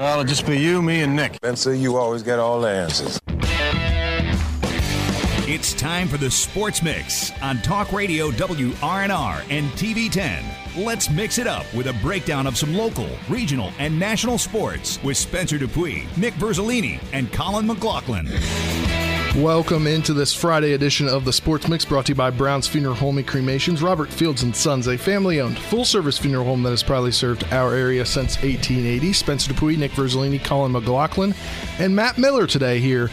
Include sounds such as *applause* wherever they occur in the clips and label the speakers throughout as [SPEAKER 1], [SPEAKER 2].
[SPEAKER 1] Well, it'll just be you, me, and Nick.
[SPEAKER 2] Spencer, you always get all the answers.
[SPEAKER 3] It's time for the Sports Mix on Talk Radio WRNR and TV10. Let's mix it up with a breakdown of some local, regional, and national sports with Spencer Dupuis, Nick Verzolini, and Colin McLaughlin.
[SPEAKER 4] Welcome into this Friday edition of the Sports Mix brought to you by Brown's Funeral Home and Cremations. Robert Fields and Sons, a family owned, full service funeral home that has proudly served our area since 1880. Spencer Dupuis, Nick Verzolini, Colin McLaughlin, and Matt Miller today here.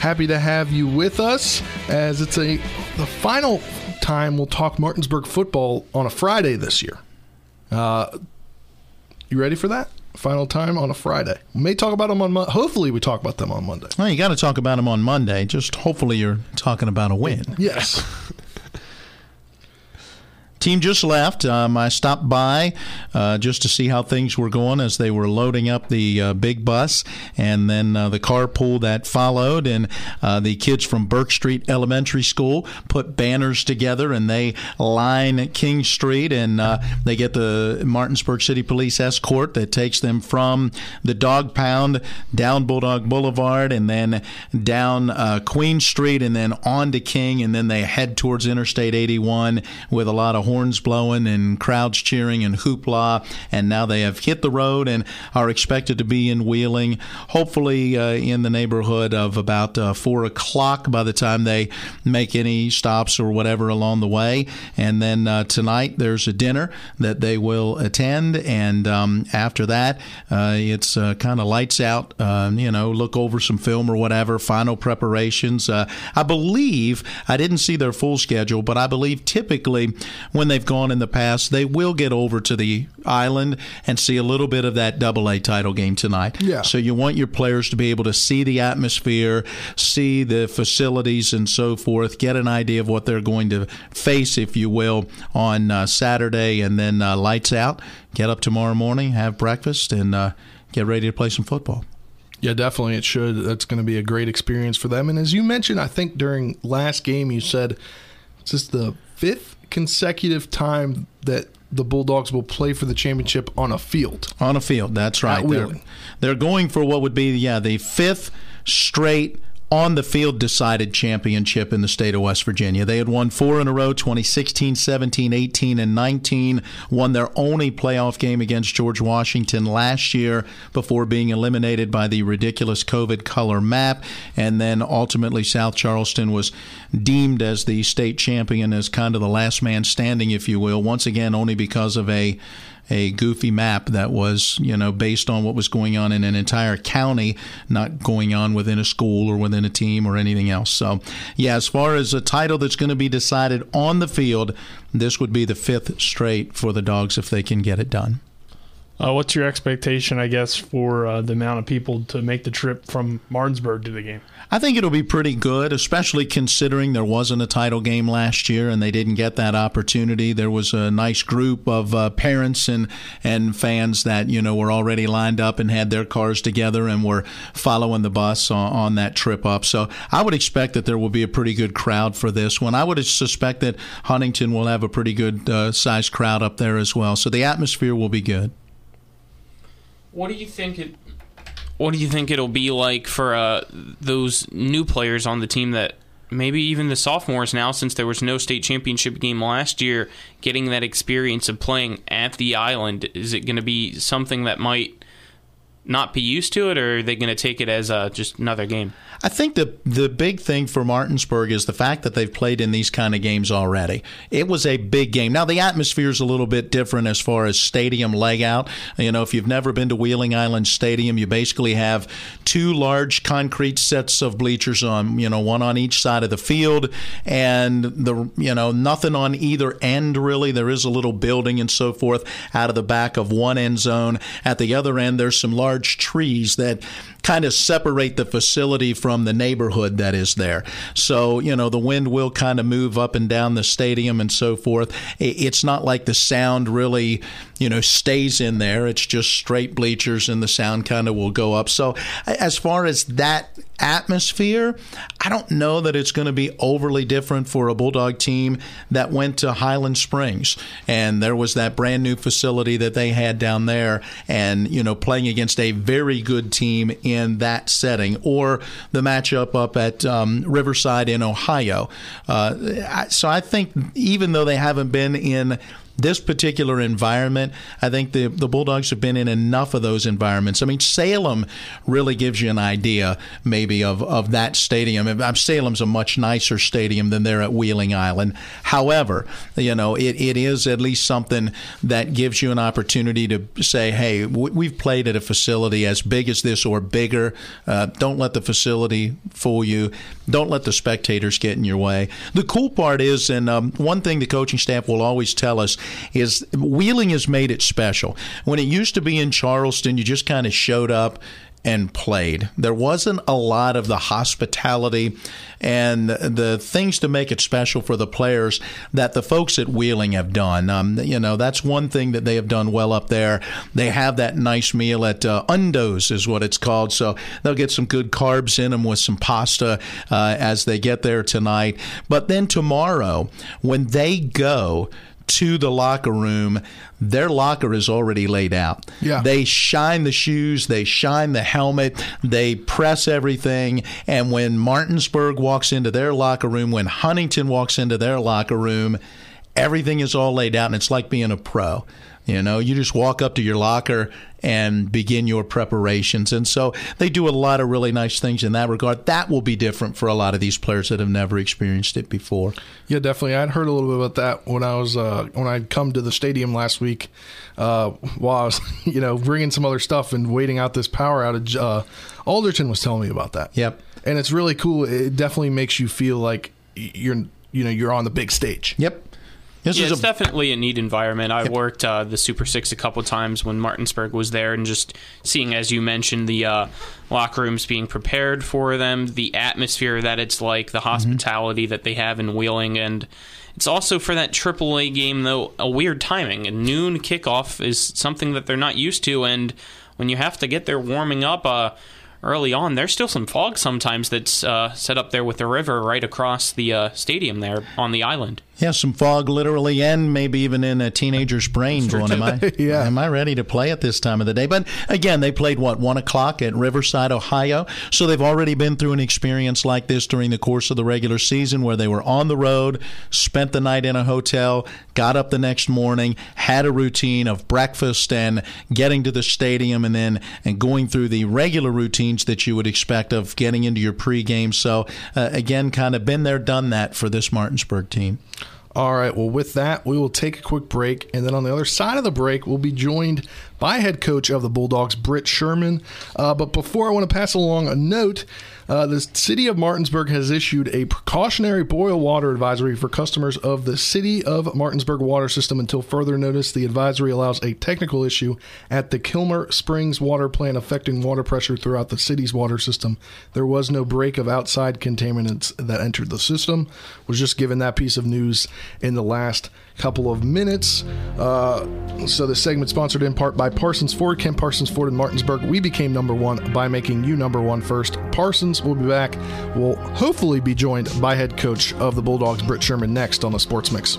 [SPEAKER 4] Happy to have you with us as it's a the final time we'll talk Martinsburg football on a Friday this year. Uh, you ready for that? Final time on a Friday. We may talk about them on. Mo- Hopefully, we talk about them on Monday.
[SPEAKER 5] Well, you got to talk about them on Monday. Just hopefully you're talking about a win.
[SPEAKER 4] Yes. *laughs*
[SPEAKER 5] Team just left. Um, I stopped by uh, just to see how things were going as they were loading up the uh, big bus, and then uh, the carpool that followed. And uh, the kids from Burke Street Elementary School put banners together, and they line King Street, and uh, they get the Martinsburg City Police escort that takes them from the Dog Pound down Bulldog Boulevard, and then down Queen Street, and then on to King, and then they head towards Interstate 81 with a lot of horns blowing and crowds cheering and hoopla. And now they have hit the road and are expected to be in Wheeling, hopefully uh, in the neighborhood of about uh, four o'clock by the time they make any stops or whatever along the way. And then uh, tonight there's a dinner that they will attend, and um, after that uh, it's uh, kind of lights out. Uh, you know, look over some film or whatever. Final preparations. I believe I didn't see their full schedule, but I believe typically when they've gone in the past, they will get over to the island and see a little bit of that double A title game tonight.
[SPEAKER 4] Yeah.
[SPEAKER 5] So you want your players to be able to see the atmosphere, see the facilities and so forth, get an idea of what they're going to face, if you will, on uh, Saturday, and then uh, lights out. Get up tomorrow morning, have breakfast, and uh, get ready to play some football.
[SPEAKER 4] Yeah, definitely it should. That's going to be a great experience for them. And as you mentioned, I think during last game you said it's just the fifth consecutive time that the Bulldogs will play for the championship on a field.
[SPEAKER 5] On a field, that's right. They're, they're going for what would be yeah the fifth straight on the field decided championship in the state of West Virginia. They had won four in a row 2016, 17, 18, and 19. Won their only playoff game against George Washington last year before being eliminated by the ridiculous COVID color map. And then ultimately, South Charleston was deemed as the state champion, as kind of the last man standing, if you will, once again, only because of a a goofy map that was, you know, based on what was going on in an entire county, not going on within a school or within a team or anything else. So, yeah, as far as a title that's going to be decided on the field, this would be the fifth straight for the Dogs if they can get it done.
[SPEAKER 6] Uh, what's your expectation, I guess, for uh, the amount of people to make the trip from Martinsburg to the game?
[SPEAKER 5] I think it'll be pretty good, especially considering there wasn't a title game last year and they didn't get that opportunity. There was a nice group of uh, parents and and fans that you know were already lined up and had their cars together and were following the bus on, on that trip up. So I would expect that there will be a pretty good crowd for this one. I would suspect that Huntington will have a pretty good uh, sized crowd up there as well. So the atmosphere will be good.
[SPEAKER 7] What do you think it? What do you think it'll be like for uh, those new players on the team that maybe even the sophomores now, since there was no state championship game last year, getting that experience of playing at the island? Is it going to be something that might not be used to it, or are they going to take it as uh, just another game?
[SPEAKER 5] I think the the big thing for Martinsburg is the fact that they've played in these kind of games already. It was a big game. Now the atmosphere is a little bit different as far as stadium layout. You know, if you've never been to Wheeling Island Stadium, you basically have two large concrete sets of bleachers on, you know, one on each side of the field, and the you know nothing on either end really. There is a little building and so forth out of the back of one end zone. At the other end, there's some large trees that kind of separate the facility from the neighborhood that is there. So, you know, the wind will kind of move up and down the stadium and so forth. It's not like the sound really, you know, stays in there. It's just straight bleachers and the sound kind of will go up. So, as far as that atmosphere, I don't know that it's going to be overly different for a Bulldog team that went to Highland Springs. And there was that brand new facility that they had down there, and, you know, playing against a very good team in that setting, or the matchup up at um, Riverside in Ohio. Uh, so I think even though they haven't been in this particular environment, I think the, the Bulldogs have been in enough of those environments. I mean, Salem really gives you an idea, maybe, of, of that stadium. Salem's a much nicer stadium than there at Wheeling Island. However, you know, it, it is at least something that gives you an opportunity to say, hey, we've played at a facility as big as this or bigger. Uh, don't let the facility fool you. Don't let the spectators get in your way. The cool part is, and um, one thing the coaching staff will always tell us is Wheeling has made it special. When it used to be in Charleston, you just kind of showed up and played. There wasn't a lot of the hospitality and the things to make it special for the players that the folks at Wheeling have done. Um, you know, that's one thing that they have done well up there. They have that nice meal at uh, Undo's, is what it's called. So they'll get some good carbs in them with some pasta uh, as they get there tonight. But then tomorrow, when they go, to the locker room, their locker is already laid out.
[SPEAKER 4] Yeah.
[SPEAKER 5] They shine the shoes, they shine the helmet, they press everything. And when Martinsburg walks into their locker room, when Huntington walks into their locker room, everything is all laid out and it's like being a pro. You know, you just walk up to your locker and begin your preparations. And so they do a lot of really nice things in that regard. That will be different for a lot of these players that have never experienced it before.
[SPEAKER 4] Yeah, definitely. I'd heard a little bit about that when I was uh, when I'd come to the stadium last week uh, while I was, *laughs* you know, bringing some other stuff and waiting out this power outage. Uh, Alderton was telling me about that.
[SPEAKER 5] Yep.
[SPEAKER 4] And it's really cool. It definitely makes you feel like you're you know you're on the big stage.
[SPEAKER 5] Yep.
[SPEAKER 7] This yeah, it's a, definitely a neat environment. I worked uh, the Super Six a couple times when Martinsburg was there, and just seeing, as you mentioned, the uh, locker rooms being prepared for them, the atmosphere that it's like, the hospitality mm-hmm. that they have in Wheeling, and it's also for that AAA game though a weird timing. A noon kickoff is something that they're not used to, and when you have to get there warming up, uh, early on, there's still some fog sometimes that's uh, set up there with the river right across the uh, stadium there on the island.
[SPEAKER 5] Yeah, some fog literally, and maybe even in a teenager's brain going, am I, *laughs*
[SPEAKER 4] yeah.
[SPEAKER 5] am I ready to play at this time of the day? But again, they played, what, 1 o'clock at Riverside, Ohio. So they've already been through an experience like this during the course of the regular season where they were on the road, spent the night in a hotel, got up the next morning, had a routine of breakfast and getting to the stadium and then and going through the regular routines that you would expect of getting into your pregame. So, uh, again, kind of been there, done that for this Martinsburg team.
[SPEAKER 4] All right. Well, with that, we will take a quick break. And then on the other side of the break, we'll be joined by head coach of the Bulldogs, Britt Sherman. Uh, but before I want to pass along a note, uh, the city of Martinsburg has issued a precautionary boil water advisory for customers of the city of Martinsburg water system until further notice. The advisory allows a technical issue at the Kilmer Springs water plant affecting water pressure throughout the city's water system. There was no break of outside contaminants that entered the system. Was just given that piece of news in the last couple of minutes. Uh, so the segment sponsored in part by Parsons Ford, Kent Parsons Ford in Martinsburg. We became number one by making you number one first. Parsons will be back. We'll hopefully be joined by head coach of the Bulldogs, Britt Sherman, next on the Sports Mix.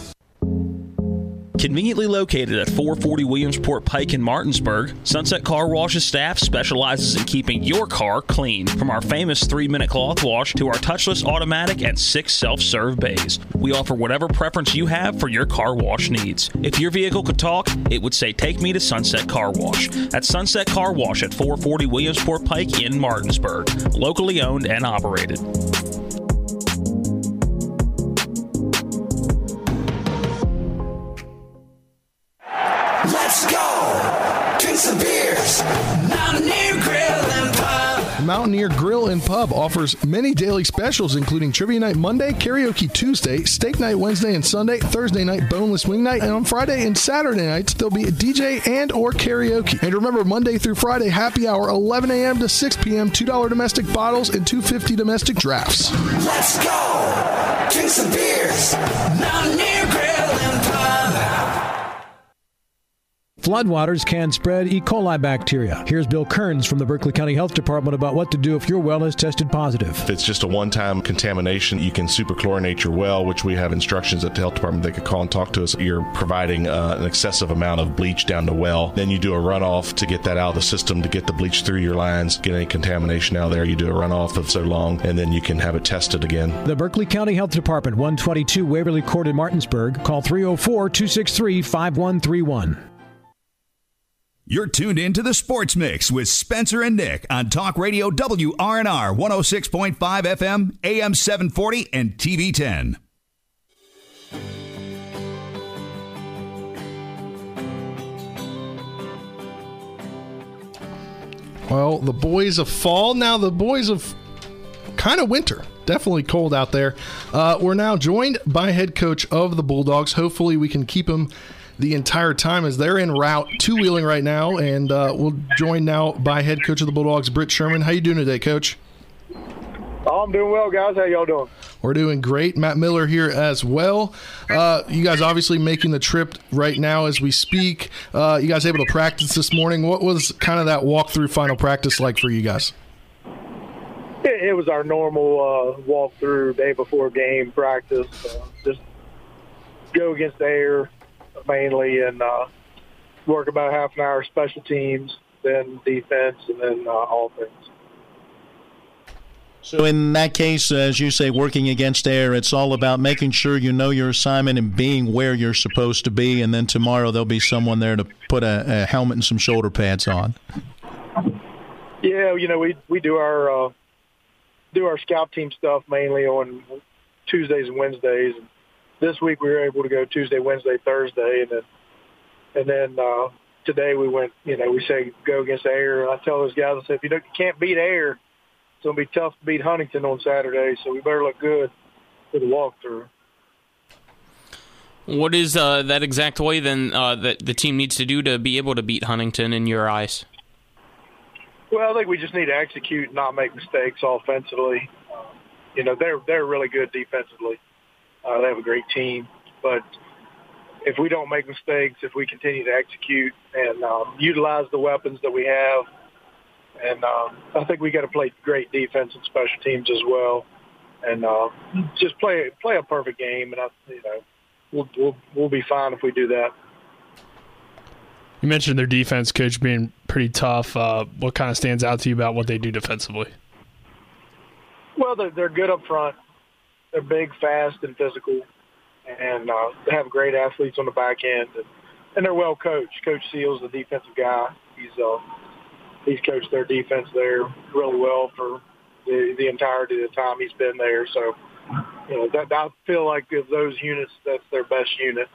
[SPEAKER 8] Conveniently located at 440 Williamsport Pike in Martinsburg, Sunset Car Wash's staff specializes in keeping your car clean. From our famous three minute cloth wash to our touchless automatic and six self serve bays, we offer whatever preference you have for your car wash needs. If your vehicle could talk, it would say, Take me to Sunset Car Wash. At Sunset Car Wash at 440 Williamsport Pike in Martinsburg, locally owned and operated.
[SPEAKER 9] Mountaineer Grill and Pub
[SPEAKER 4] offers many daily specials, including Trivia Night Monday, Karaoke Tuesday, Steak Night Wednesday and Sunday, Thursday night Boneless Wing Night, and on Friday and Saturday nights there'll be a DJ and or karaoke. And remember, Monday through Friday, happy hour, 11 a.m. to 6 p.m., $2 domestic bottles and 250 domestic drafts.
[SPEAKER 9] Let's go! Drink some beers! Mountaineer
[SPEAKER 10] Floodwaters can spread E. coli bacteria. Here's Bill Kearns from the Berkeley County Health Department about what to do if your well is tested positive.
[SPEAKER 11] If it's just a one time contamination, you can superchlorinate your well, which we have instructions at the health department. They could call and talk to us. You're providing uh, an excessive amount of bleach down the well. Then you do a runoff to get that out of the system to get the bleach through your lines, get any contamination out there. You do a runoff of so long, and then you can have it tested again.
[SPEAKER 10] The Berkeley County Health Department, 122 Waverly Court in Martinsburg. Call 304 263 5131.
[SPEAKER 3] You're tuned in to the Sports Mix with Spencer and Nick on Talk Radio WRNR 106.5 FM, AM 740, and TV 10.
[SPEAKER 4] Well, the boys of fall. Now, the boys of kind of winter. Definitely cold out there. Uh, we're now joined by head coach of the Bulldogs. Hopefully, we can keep him the entire time as they're en route to wheeling right now. And uh, we'll join now by head coach of the Bulldogs, Britt Sherman. How you doing today, coach?
[SPEAKER 12] Oh, I'm doing well, guys. How y'all doing?
[SPEAKER 4] We're doing great. Matt Miller here as well. Uh, you guys obviously making the trip right now as we speak. Uh, you guys able to practice this morning? What was kind of that walkthrough final practice like for you guys?
[SPEAKER 12] It, it was our normal uh, walkthrough day before game practice. Uh, just go against the air mainly and uh, work about half an hour special teams, then defense, and then uh, offense.
[SPEAKER 5] So in that case, as you say, working against air, it's all about making sure you know your assignment and being where you're supposed to be. And then tomorrow there'll be someone there to put a, a helmet and some shoulder pads on.
[SPEAKER 12] Yeah, you know we we do our uh, do our scout team stuff mainly on Tuesdays and Wednesdays. This week we were able to go Tuesday, Wednesday, Thursday, and then and then uh, today we went. You know, we say go against air, and I tell those guys, I say if you, don't, you can't beat air, it's going to be tough to beat Huntington on Saturday. So we better look good for the walkthrough.
[SPEAKER 7] What is uh, that exact way then uh, that the team needs to do to be able to beat Huntington in your eyes?
[SPEAKER 12] Well, I think we just need to execute, and not make mistakes offensively. You know, they're they're really good defensively. Uh, they have a great team, but if we don't make mistakes, if we continue to execute and um, utilize the weapons that we have, and um, I think we got to play great defense and special teams as well, and uh, just play play a perfect game, and I, you know, we'll we'll we'll be fine if we do that.
[SPEAKER 6] You mentioned their defense coach being pretty tough. Uh, what kind of stands out to you about what they do defensively?
[SPEAKER 12] Well, they're, they're good up front. They're big, fast, and physical, and uh, they have great athletes on the back end, and, and they're well coached. Coach Seals, the defensive guy, he's uh, he's coached their defense there really well for the, the entirety of the time he's been there. So, you know, that, I feel like of those units, that's their best unit.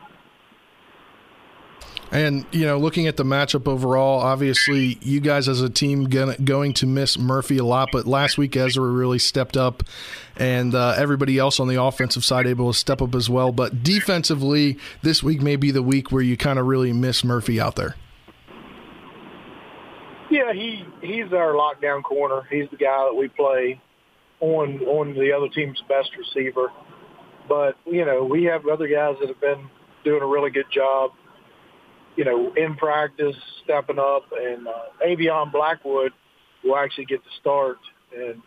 [SPEAKER 4] And you know, looking at the matchup overall, obviously you guys as a team gonna, going to miss Murphy a lot. But last week Ezra really stepped up, and uh, everybody else on the offensive side able to step up as well. But defensively, this week may be the week where you kind of really miss Murphy out there.
[SPEAKER 12] Yeah, he he's our lockdown corner. He's the guy that we play on on the other team's best receiver. But you know, we have other guys that have been doing a really good job. You know, in practice, stepping up, and uh, Avion Blackwood will actually get the start. And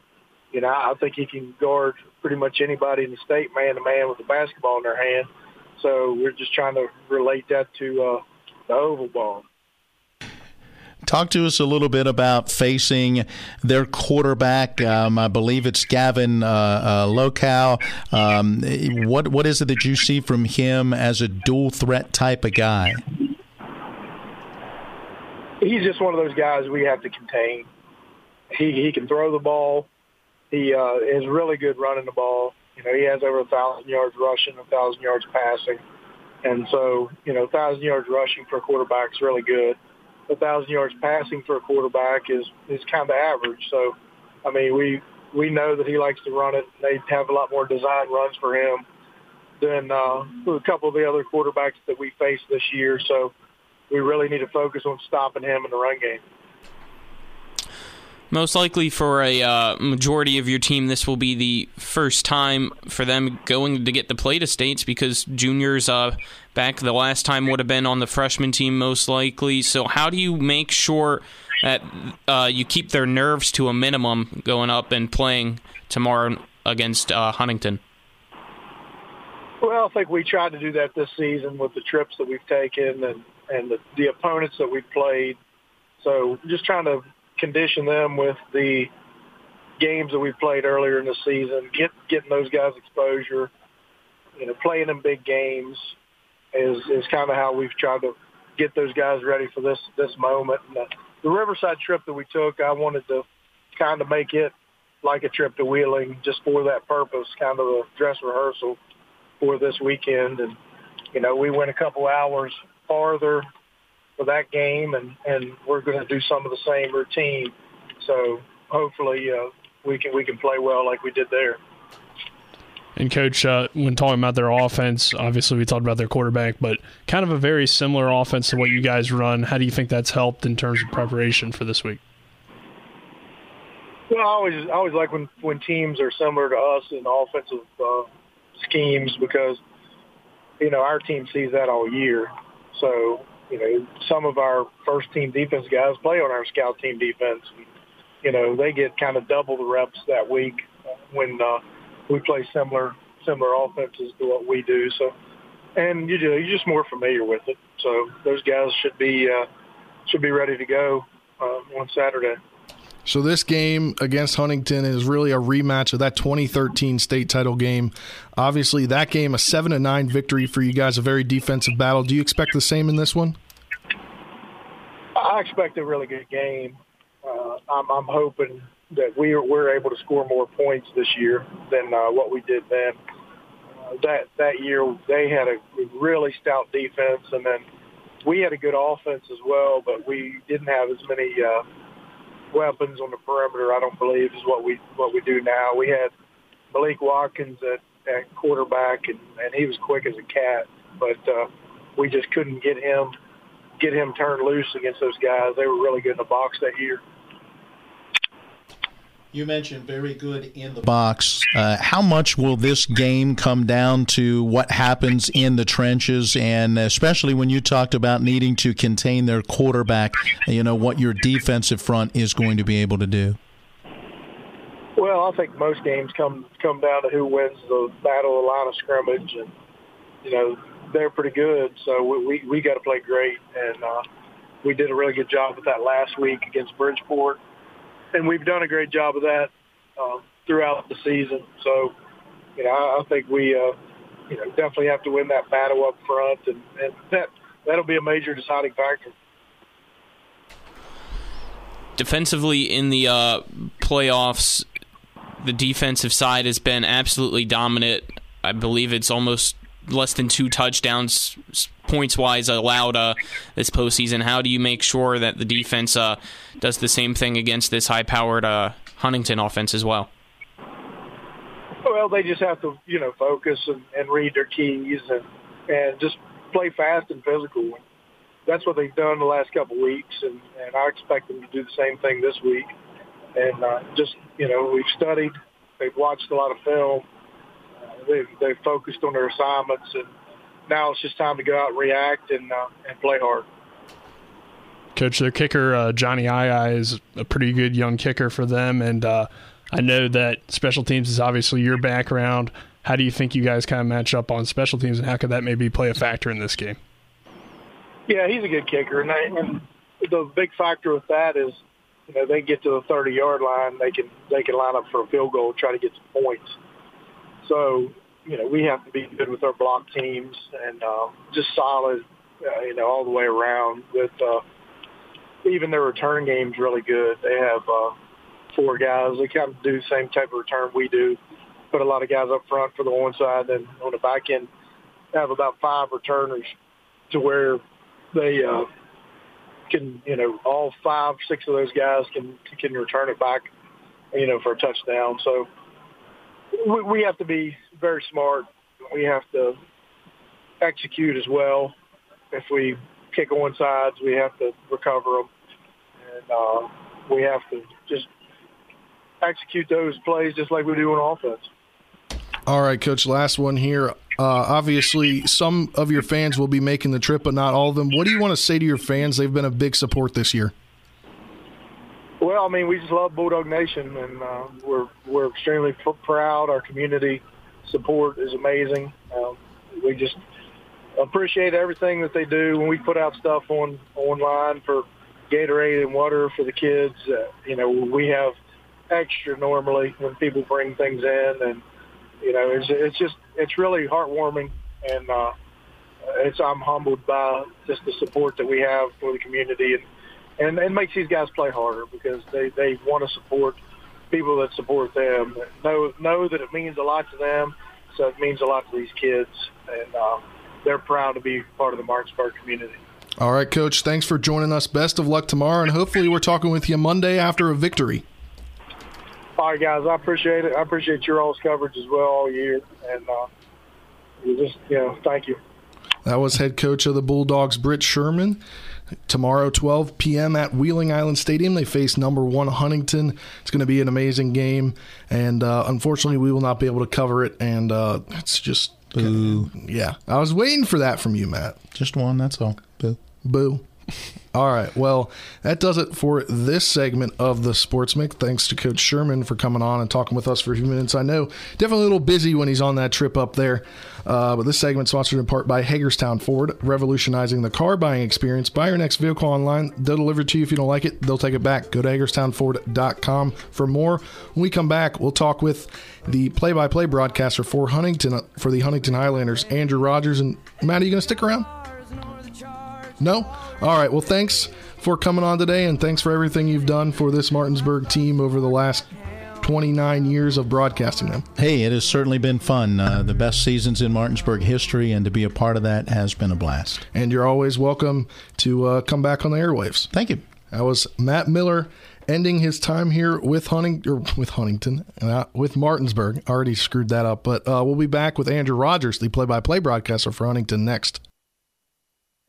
[SPEAKER 12] you know, I think he can guard pretty much anybody in the state, man to man, with the basketball in their hand. So we're just trying to relate that to uh, the oval ball.
[SPEAKER 5] Talk to us a little bit about facing their quarterback. Um, I believe it's Gavin uh, uh, Lochow. Um, what what is it that you see from him as a dual threat type of guy?
[SPEAKER 12] He's just one of those guys we have to contain. He he can throw the ball. He uh, is really good running the ball. You know, he has over a thousand yards rushing, a thousand yards passing, and so you know, a thousand yards rushing for a quarterback is really good. A thousand yards passing for a quarterback is is kind of average. So, I mean, we we know that he likes to run it. They have a lot more design runs for him than uh, a couple of the other quarterbacks that we face this year. So, we really need to focus on stopping him in the run game.
[SPEAKER 7] Most likely for a uh, majority of your team, this will be the first time for them going to get to play to states because juniors uh, back the last time would have been on the freshman team most likely. So how do you make sure that uh, you keep their nerves to a minimum going up and playing tomorrow against uh, Huntington?
[SPEAKER 12] Well, I think we tried to do that this season with the trips that we've taken and and the, the opponents that we've played. So just trying to condition them with the games that we played earlier in the season, get getting those guys exposure, you know, playing in big games is is kind of how we've tried to get those guys ready for this this moment. And the, the Riverside trip that we took, I wanted to kind of make it like a trip to Wheeling just for that purpose, kind of a dress rehearsal for this weekend. And you know, we went a couple hours farther for that game, and and we're going to do some of the same routine. So hopefully uh, we can we can play well like we did there.
[SPEAKER 6] And coach, uh, when talking about their offense, obviously we talked about their quarterback, but kind of a very similar offense to what you guys run. How do you think that's helped in terms of preparation for this week?
[SPEAKER 12] Well, I always I always like when when teams are similar to us in offensive uh, schemes because you know our team sees that all year. So you know, some of our first team defense guys play on our scout team defense. You know, they get kind of double the reps that week when uh, we play similar similar offenses to what we do. So, and you know, you're just more familiar with it. So those guys should be uh, should be ready to go uh, on Saturday.
[SPEAKER 4] So this game against Huntington is really a rematch of that 2013 state title game. Obviously, that game a seven to nine victory for you guys, a very defensive battle. Do you expect the same in this one?
[SPEAKER 12] I expect a really good game. Uh, I'm, I'm hoping that we are, we're able to score more points this year than uh, what we did then. Uh, that that year they had a really stout defense, and then we had a good offense as well, but we didn't have as many. Uh, weapons on the perimeter. I don't believe is what we what we do now. We had Malik Watkins at, at quarterback, and, and he was quick as a cat, but uh, we just couldn't get him get him turned loose against those guys. They were really good in the box that year.
[SPEAKER 5] You mentioned very good in the box. Uh, how much will this game come down to what happens in the trenches, and especially when you talked about needing to contain their quarterback, you know, what your defensive front is going to be able to do?
[SPEAKER 12] Well, I think most games come come down to who wins the battle of the line of scrimmage, and you know they're pretty good, so we we, we got to play great, and uh, we did a really good job with that last week against Bridgeport and we've done a great job of that uh, throughout the season. So, you know, I, I think we, uh, you know, definitely have to win that battle up front, and, and that that'll be a major deciding factor.
[SPEAKER 7] Defensively in the uh, playoffs, the defensive side has been absolutely dominant. I believe it's almost less than two touchdowns points wise allowed uh, this postseason. How do you make sure that the defense uh, does the same thing against this high powered uh, Huntington offense as well?
[SPEAKER 12] Well, they just have to, you know, focus and, and read their keys and and just play fast and physical. That's what they've done the last couple of weeks, and, and I expect them to do the same thing this week. And uh, just, you know, we've studied, they've watched a lot of film, they've, they've focused on their assignments, and now it's just time to go out and react and uh, and play hard.
[SPEAKER 6] Coach, their kicker uh, Johnny Ii is a pretty good young kicker for them, and uh, I know that special teams is obviously your background. How do you think you guys kind of match up on special teams, and how could that maybe play a factor in this game?
[SPEAKER 12] Yeah, he's a good kicker, and, they, and the big factor with that is, you know, they get to the 30 yard line, they can they can line up for a field goal, try to get some points. So, you know, we have to be good with our block teams and uh, just solid, uh, you know, all the way around. With uh, even their return game's really good. They have uh, four guys. They kind of do the same type of return we do. Put a lot of guys up front for the one side, and on the back end, have about five returners to where they uh, can, you know, all five, six of those guys can can return it back, you know, for a touchdown. So we, we have to be very smart. We have to execute as well. If we kick on sides, we have to recover them, and uh, we have to just execute those plays just like we do on offense.
[SPEAKER 4] All right, Coach. Last one here. Uh, obviously, some of your fans will be making the trip, but not all of them. What do you want to say to your fans? They've been a big support this year.
[SPEAKER 12] Well, I mean, we just love Bulldog Nation, and uh, we're we're extremely p- proud. Our community support is amazing. Um, we just appreciate everything that they do when we put out stuff on online for Gatorade and water for the kids. Uh, you know, we have extra normally when people bring things in, and you know, it's it's just it's really heartwarming, and uh, it's I'm humbled by just the support that we have for the community, and and it makes these guys play harder because they they want to support people that support them. Know know that it means a lot to them, so it means a lot to these kids, and uh, they're proud to be part of the Martinsburg community.
[SPEAKER 4] All right, Coach. Thanks for joining us. Best of luck tomorrow, and hopefully, we're talking with you Monday after a victory.
[SPEAKER 12] All right, guys. I appreciate it. I appreciate your all's coverage as well all year, and uh, you just you know, thank you.
[SPEAKER 4] That was head coach of the Bulldogs, Britt Sherman. Tomorrow, 12 p.m. at Wheeling Island Stadium, they face number one Huntington. It's going to be an amazing game, and uh, unfortunately, we will not be able to cover it. And uh, it's just,
[SPEAKER 5] Boo.
[SPEAKER 4] yeah, I was waiting for that from you, Matt.
[SPEAKER 5] Just one, that's all. Boo.
[SPEAKER 4] Boo. All right. Well, that does it for this segment of the Sports Mix. Thanks to Coach Sherman for coming on and talking with us for a few minutes. I know definitely a little busy when he's on that trip up there, uh, but this segment sponsored in part by Hagerstown Ford, revolutionizing the car buying experience. Buy your next vehicle online. They'll deliver it to you if you don't like it. They'll take it back. Go to HagerstownFord.com for more. When we come back, we'll talk with the play-by-play broadcaster for Huntington for the Huntington Highlanders, Andrew Rogers. And Matt, are you going to stick around? No? All right. Well, thanks for coming on today, and thanks for everything you've done for this Martinsburg team over the last 29 years of broadcasting them.
[SPEAKER 5] Hey, it has certainly been fun. Uh, the best seasons in Martinsburg history, and to be a part of that has been a blast.
[SPEAKER 4] And you're always welcome to uh, come back on the airwaves.
[SPEAKER 5] Thank you.
[SPEAKER 4] That was Matt Miller ending his time here with Hunting or with Huntington, uh, with Martinsburg. Already screwed that up, but uh, we'll be back with Andrew Rogers, the play-by-play broadcaster for Huntington, next.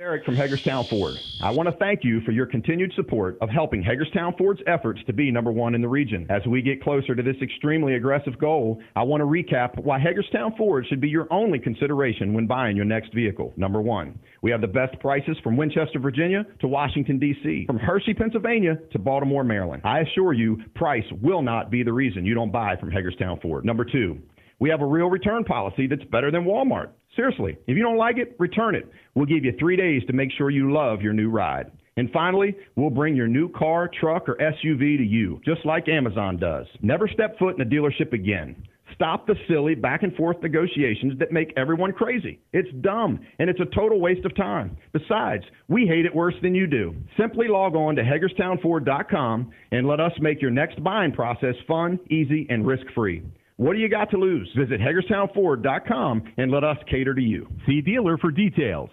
[SPEAKER 13] Eric from Hagerstown Ford. I want to thank you for your continued support of helping Hagerstown Ford's efforts to be number one in the region. As we get closer to this extremely aggressive goal, I want to recap why Hagerstown Ford should be your only consideration when buying your next vehicle. Number one, we have the best prices from Winchester, Virginia to Washington, D.C., from Hershey, Pennsylvania to Baltimore, Maryland. I assure you, price will not be the reason you don't buy from Hagerstown Ford. Number two, we have a real return policy that's better than Walmart. Seriously, if you don't like it, return it. We'll give you three days to make sure you love your new ride. And finally, we'll bring your new car, truck, or SUV to you, just like Amazon does. Never step foot in a dealership again. Stop the silly back and forth negotiations that make everyone crazy. It's dumb and it's a total waste of time. Besides, we hate it worse than you do. Simply log on to HagerstownFord.com and let us make your next buying process fun, easy, and risk free. What do you got to lose? Visit HagerstownFord.com and let us cater to you. See dealer for details.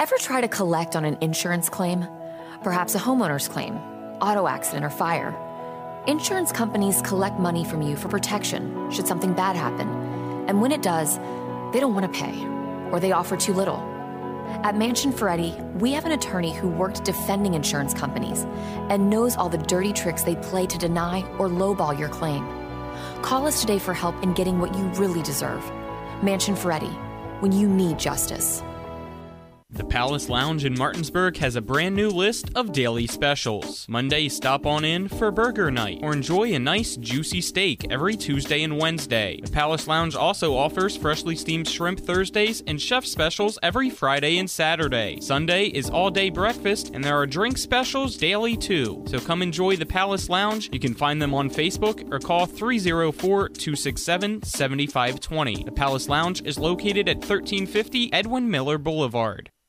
[SPEAKER 14] Ever try to collect on an insurance claim? Perhaps a homeowner's claim, auto accident, or fire? Insurance companies collect money from you for protection should something bad happen. And when it does, they don't want to pay, or they offer too little. At Mansion Ferretti, we have an attorney who worked defending insurance companies and knows all the dirty tricks they play to deny or lowball your claim. Call us today for help in getting what you really deserve. Mansion Ferretti, when you need justice.
[SPEAKER 7] The Palace Lounge in Martinsburg has a brand new list of daily specials. Monday, stop on in for burger night or enjoy a nice juicy steak every Tuesday and Wednesday. The Palace Lounge also offers freshly steamed shrimp Thursdays and chef specials every Friday and Saturday. Sunday is all day breakfast and there are drink specials daily too. So come enjoy the Palace Lounge. You can find them on Facebook or call 304 267 7520. The Palace Lounge is located at 1350 Edwin Miller Boulevard.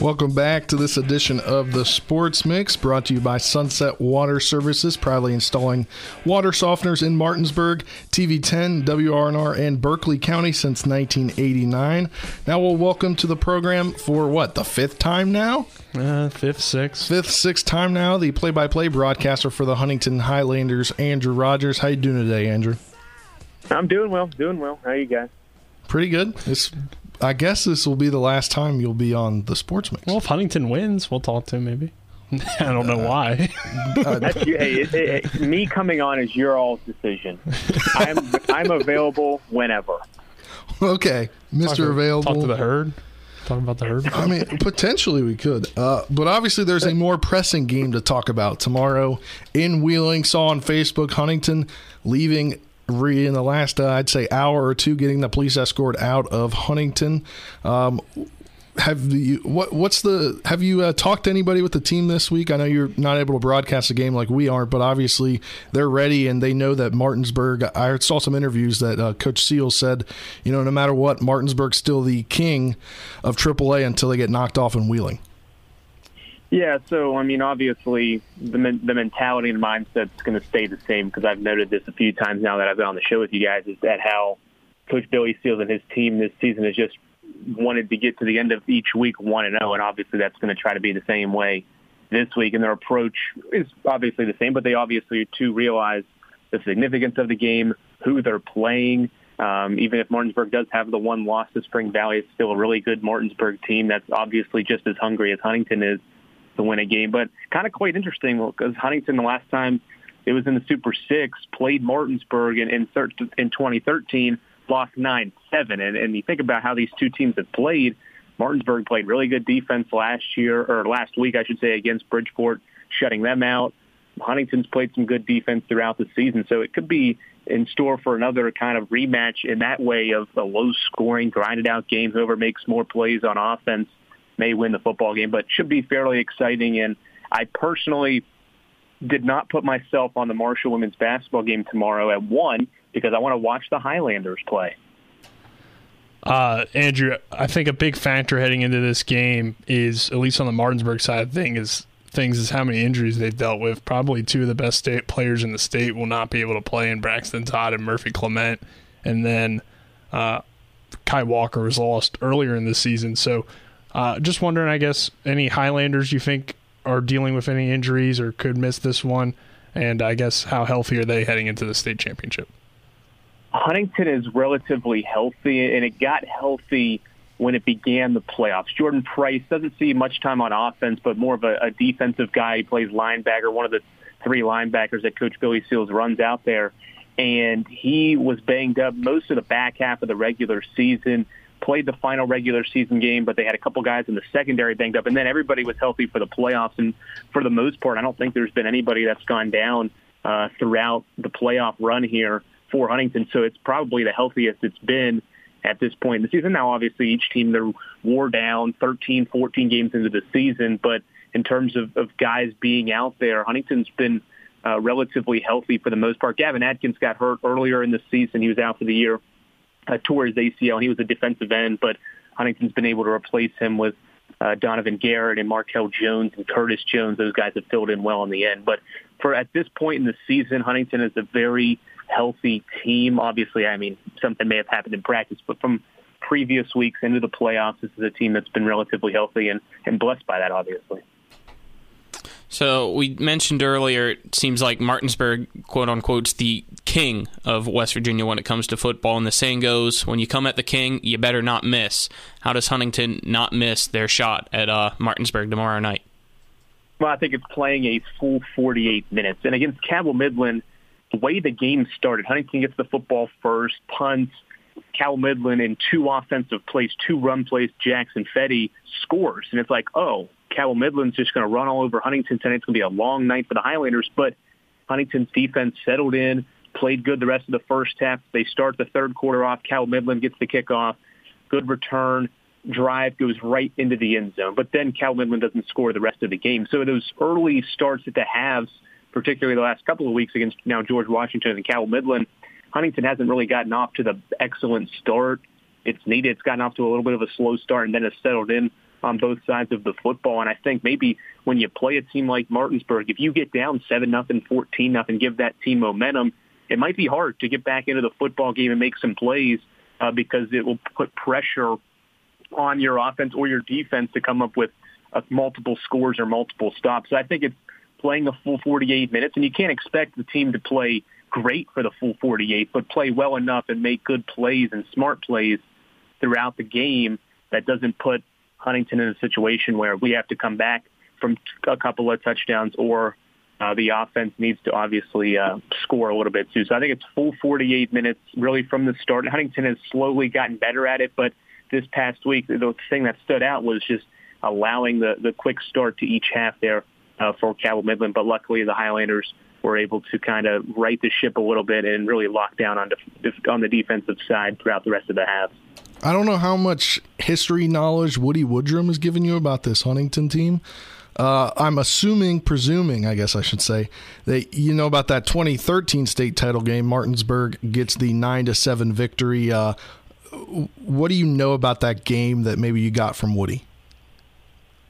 [SPEAKER 4] Welcome back to this edition of the Sports Mix, brought to you by Sunset Water Services, proudly installing water softeners in Martinsburg, TV10, WRNR, and Berkeley County since 1989. Now we'll welcome to the program for what the fifth time now.
[SPEAKER 6] Uh, fifth, sixth,
[SPEAKER 4] fifth, sixth time now. The play-by-play broadcaster for the Huntington Highlanders, Andrew Rogers. How you doing today, Andrew?
[SPEAKER 15] I'm doing well, doing well. How you guys?
[SPEAKER 4] Pretty good. It's I guess this will be the last time you'll be on the Sports Mix.
[SPEAKER 6] Well, if Huntington wins, we'll talk to him maybe. *laughs* I don't know why. *laughs*
[SPEAKER 15] That's you, hey, it, it, me coming on is your all's decision. *laughs* I'm I'm available whenever.
[SPEAKER 4] Okay, Mister Available.
[SPEAKER 6] Talk to the herd. Talk about the herd.
[SPEAKER 4] I mean, potentially we could, uh, but obviously there's a more pressing game to talk about tomorrow in Wheeling. Saw on Facebook Huntington leaving re in the last uh, I'd say hour or two, getting the police escort out of Huntington. Um, have you what what's the have you uh, talked to anybody with the team this week? I know you're not able to broadcast a game like we aren't, but obviously they're ready and they know that Martinsburg. I saw some interviews that uh, Coach Seal said, you know, no matter what, Martinsburg's still the king of AAA until they get knocked off in Wheeling.
[SPEAKER 15] Yeah, so I mean, obviously the men- the mentality and mindset's going to stay the same because I've noted this a few times now that I've been on the show with you guys. Is that how Coach Billy Seals and his team this season has just wanted to get to the end of each week one and zero, and obviously that's going to try to be the same way this week. And their approach is obviously the same, but they obviously too realize the significance of the game, who they're playing. Um, even if Martinsburg does have the one loss to Spring Valley, it's still a really good Martinsburg team that's obviously just as hungry as Huntington is to win a game. But kind of quite interesting because Huntington the last time it was in the Super Six played Martinsburg in in, in 2013, lost nine seven. And, and you think about how these two teams have played. Martinsburg played really good defense last year or last week, I should say, against Bridgeport, shutting them out. Huntington's played some good defense throughout the season, so it could be in store for another kind of rematch in that way of a low-scoring, grinded-out game. Whoever makes more plays on offense may win the football game, but should be fairly exciting. And I personally did not put myself on the Marshall women's basketball game tomorrow at one because I want to watch the Highlanders play.
[SPEAKER 6] Uh, Andrew, I think a big factor heading into this game is, at least on the Martinsburg side of thing, is things is how many injuries they've dealt with. Probably two of the best state players in the state will not be able to play in Braxton Todd and Murphy Clement, and then uh, Kai Walker was lost earlier in the season. So, uh, just wondering, I guess, any Highlanders you think are dealing with any injuries or could miss this one, and I guess how healthy are they heading into the state championship?
[SPEAKER 15] Huntington is relatively healthy, and it got healthy when it began the playoffs. Jordan Price doesn't see much time on offense, but more of a, a defensive guy. He plays linebacker, one of the three linebackers that Coach Billy Seals runs out there. And he was banged up most of the back half of the regular season, played the final regular season game, but they had a couple guys in the secondary banged up, and then everybody was healthy for the playoffs. And for the most part, I don't think there's been anybody that's gone down uh, throughout the playoff run here for Huntington. So it's probably the healthiest it's been at this point in the season. Now, obviously, each team, they're wore down 13, 14 games into the season. But in terms of, of guys being out there, Huntington's been uh, relatively healthy for the most part. Gavin Atkins got hurt earlier in the season. He was out for the year, uh, tore his ACL, and he was a defensive end. But Huntington's been able to replace him with uh, Donovan Garrett and Markel Jones and Curtis Jones. Those guys have filled in well in the end. But for at this point in the season, Huntington is a very healthy team. Obviously, I mean, something may have happened in practice, but from previous weeks into the playoffs, this is a team that's been relatively healthy and, and blessed by that, obviously.
[SPEAKER 7] So we mentioned earlier, it seems like Martinsburg, quote unquote, is the king of West Virginia when it comes to football. And the saying goes, when you come at the king, you better not miss. How does Huntington not miss their shot at uh, Martinsburg tomorrow night?
[SPEAKER 15] Well, I think it's playing a full 48 minutes. And against Cabell Midland, the way the game started, Huntington gets the football first, punts, Cal Midland in two offensive plays, two run plays, Jackson Fetty scores. And it's like, oh, Cal Midland's just going to run all over Huntington tonight. It's going to be a long night for the Highlanders. But Huntington's defense settled in, played good the rest of the first half. They start the third quarter off. Cal Midland gets the kickoff. Good return. Drive goes right into the end zone. But then Cal Midland doesn't score the rest of the game. So those early starts at the halves, particularly the last couple of weeks against now George Washington and Cal Midland, Huntington hasn't really gotten off to the excellent start it's needed. It's gotten off to a little bit of a slow start and then it's settled in on both sides of the football. And I think maybe when you play a team like Martinsburg, if you get down seven nothing, fourteen nothing, give that team momentum, it might be hard to get back into the football game and make some plays uh, because it will put pressure on your offense or your defense to come up with uh, multiple scores or multiple stops. So I think it's playing a full 48 minutes, and you can't expect the team to play great for the full 48, but play well enough and make good plays and smart plays throughout the game that doesn't put Huntington in a situation where we have to come back from a couple of touchdowns or uh, the offense needs to obviously uh, score a little bit too. So I think it's full 48 minutes really from the start. Huntington has slowly gotten better at it, but this past week, the thing that stood out was just allowing the, the quick start to each half there uh, for Cabell Midland. But luckily, the Highlanders were able to kind of right the ship a little bit and really lock down on, def- on the defensive side throughout the rest of the halves.
[SPEAKER 4] I don't know how much history knowledge Woody Woodrum has given you about this Huntington team. Uh, I'm assuming, presuming, I guess I should say, that you know about that 2013 state title game. Martinsburg gets the nine to seven victory. Uh, what do you know about that game that maybe you got from Woody?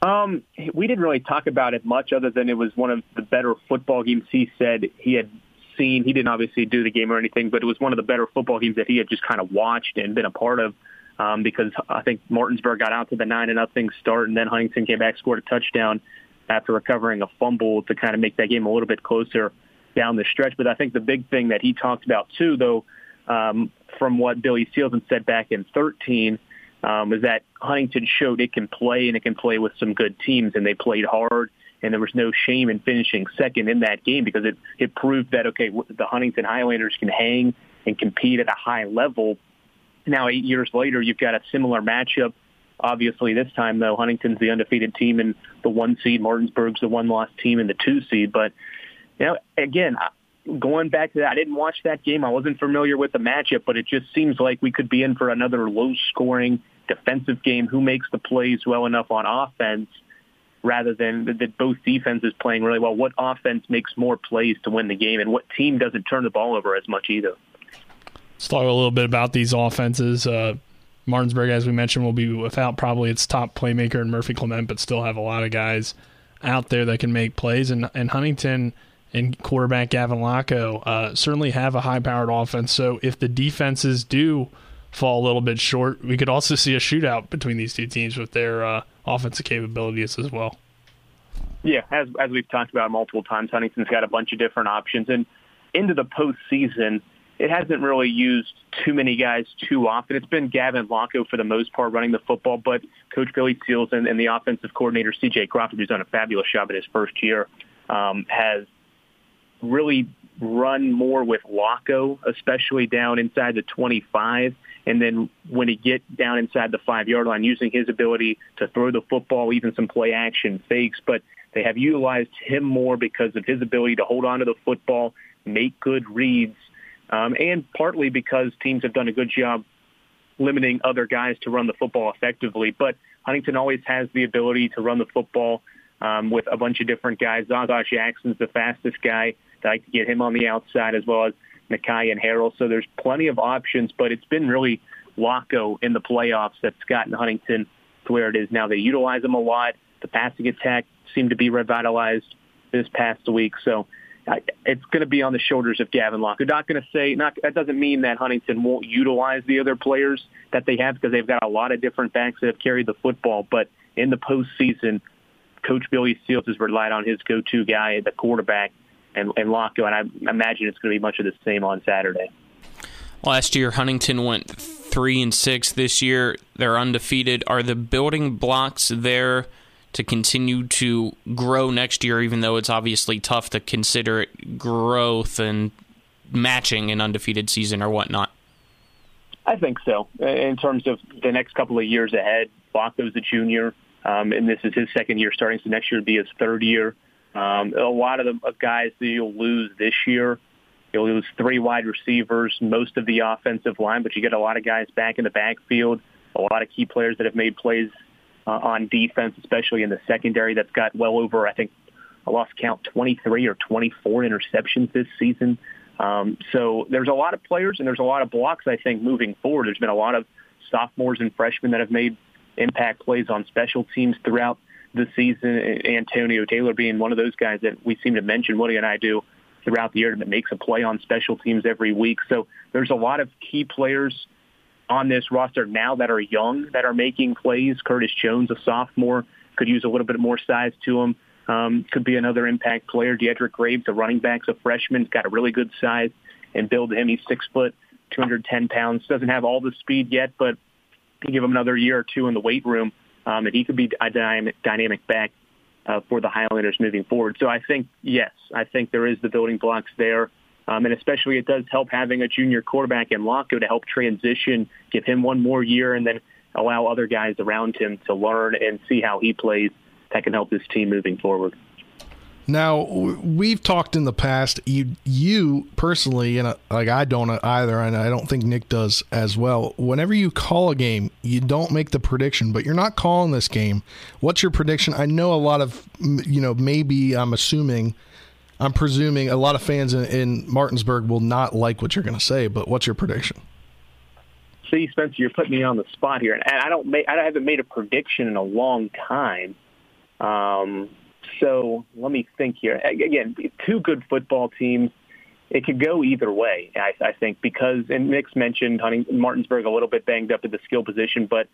[SPEAKER 15] Um, we didn't really talk about it much, other than it was one of the better football games. He said he had seen. He didn't obviously do the game or anything, but it was one of the better football games that he had just kind of watched and been a part of um, because I think Martinsburg got out to the nine and nothing start, and then Huntington came back, scored a touchdown after recovering a fumble to kind of make that game a little bit closer down the stretch. But I think the big thing that he talked about too, though, um, from what Billy Seals said back in 13, um, was that Huntington showed it can play and it can play with some good teams, and they played hard. And there was no shame in finishing second in that game because it, it proved that, okay, the Huntington Highlanders can hang and compete at a high level now, eight years later, you've got a similar matchup. Obviously, this time though, Huntington's the undefeated team and the one seed. Martinsburg's the one lost team in the two seed. But you know, again, going back to that, I didn't watch that game. I wasn't familiar with the matchup, but it just seems like we could be in for another low-scoring defensive game. Who makes the plays well enough on offense? rather than that both defenses playing really well. What offense makes more plays to win the game, and what team doesn't turn the ball over as much either?
[SPEAKER 6] Let's talk a little bit about these offenses. Uh, Martinsburg, as we mentioned, will be without probably its top playmaker in Murphy Clement, but still have a lot of guys out there that can make plays. And, and Huntington and quarterback Gavin Lochow uh, certainly have a high-powered offense. So if the defenses do fall a little bit short, we could also see a shootout between these two teams with their uh, offensive capabilities as well.
[SPEAKER 15] Yeah, as as we've talked about multiple times, Huntington's got a bunch of different options, and into the postseason – it hasn't really used too many guys too often. It's been Gavin Lochow for the most part running the football, but Coach Billy Seals and, and the offensive coordinator C.J. Crawford, who's done a fabulous job in his first year, um, has really run more with Lochow, especially down inside the 25. And then when he get down inside the five-yard line, using his ability to throw the football, even some play action fakes. But they have utilized him more because of his ability to hold on to the football, make good reads, um, and partly because teams have done a good job limiting other guys to run the football effectively. But Huntington always has the ability to run the football um, with a bunch of different guys. Zaza Jackson's the fastest guy. They like to get him on the outside as well as Nakai and Harrell. So there's plenty of options, but it's been really Lochow in the playoffs that's gotten Huntington to where it is now. They utilize him a lot. The passing attack seemed to be revitalized this past week. So it's going to be on the shoulders of Gavin Lochow. They're not going to say not. That doesn't mean that Huntington won't utilize the other players that they have because they've got a lot of different backs that have carried the football. But in the postseason, Coach Billy Seals has relied on his go-to guy, the quarterback, and, and Lochow, and I imagine it's going to be much of the same on Saturday.
[SPEAKER 7] Last year, Huntington went three and six. This year, they're undefeated. Are the building blocks there to continue to grow next year? Even though it's obviously tough to consider it growth and matching an undefeated season or whatnot.
[SPEAKER 15] I think so. In terms of the next couple of years ahead, Lochow's a junior, um, and this is his second year starting, so next year would be his third year. Um, a lot of the guys that you'll lose this year You'll lose three wide receivers, most of the offensive line, but you get a lot of guys back in the backfield, a lot of key players that have made plays uh, on defense, especially in the secondary. That's got well over, I think, I lost count 23 or 24 interceptions this season. Um, so there's a lot of players and there's a lot of blocks, I think, moving forward. There's been a lot of sophomores and freshmen that have made impact plays on special teams throughout the season. Antonio Taylor being one of those guys that we seem to mention. Woody and I do throughout the year that makes a play on special teams every week. So there's a lot of key players on this roster now that are young that are making plays. Curtis Jones, a sophomore, could use a little bit more size to him. Um, could be another impact player. Deidrick Graves, a running back's a freshman, got a really good size and build him. He's six foot, 210 pounds. Doesn't have all the speed yet, but you give him another year or two in the weight room, um, and he could be a dynamic, dynamic back uh, for the Highlanders moving forward. So I think, yes, I think there is the building blocks there. Um, and especially it does help having a junior quarterback in Lochow to help transition, give him one more year, and then allow other guys around him to learn and see how he plays. That can help this team moving forward.
[SPEAKER 4] Now we've talked in the past. You, you personally, and like I don't either, and I don't think Nick does as well. Whenever you call a game, you don't make the prediction, but you're not calling this game. What's your prediction? I know a lot of, you know, maybe I'm assuming, I'm presuming a lot of fans in, in Martinsburg will not like what you're going to say. But what's your prediction?
[SPEAKER 15] See, Spencer, you're putting me on the spot here, and I don't make, I haven't made a prediction in a long time. Um, so let me think here. Again, two good football teams. It could go either way, I, I think, because and Nick's mentioned Hunting, Martinsburg a little bit banged up at the skill position, but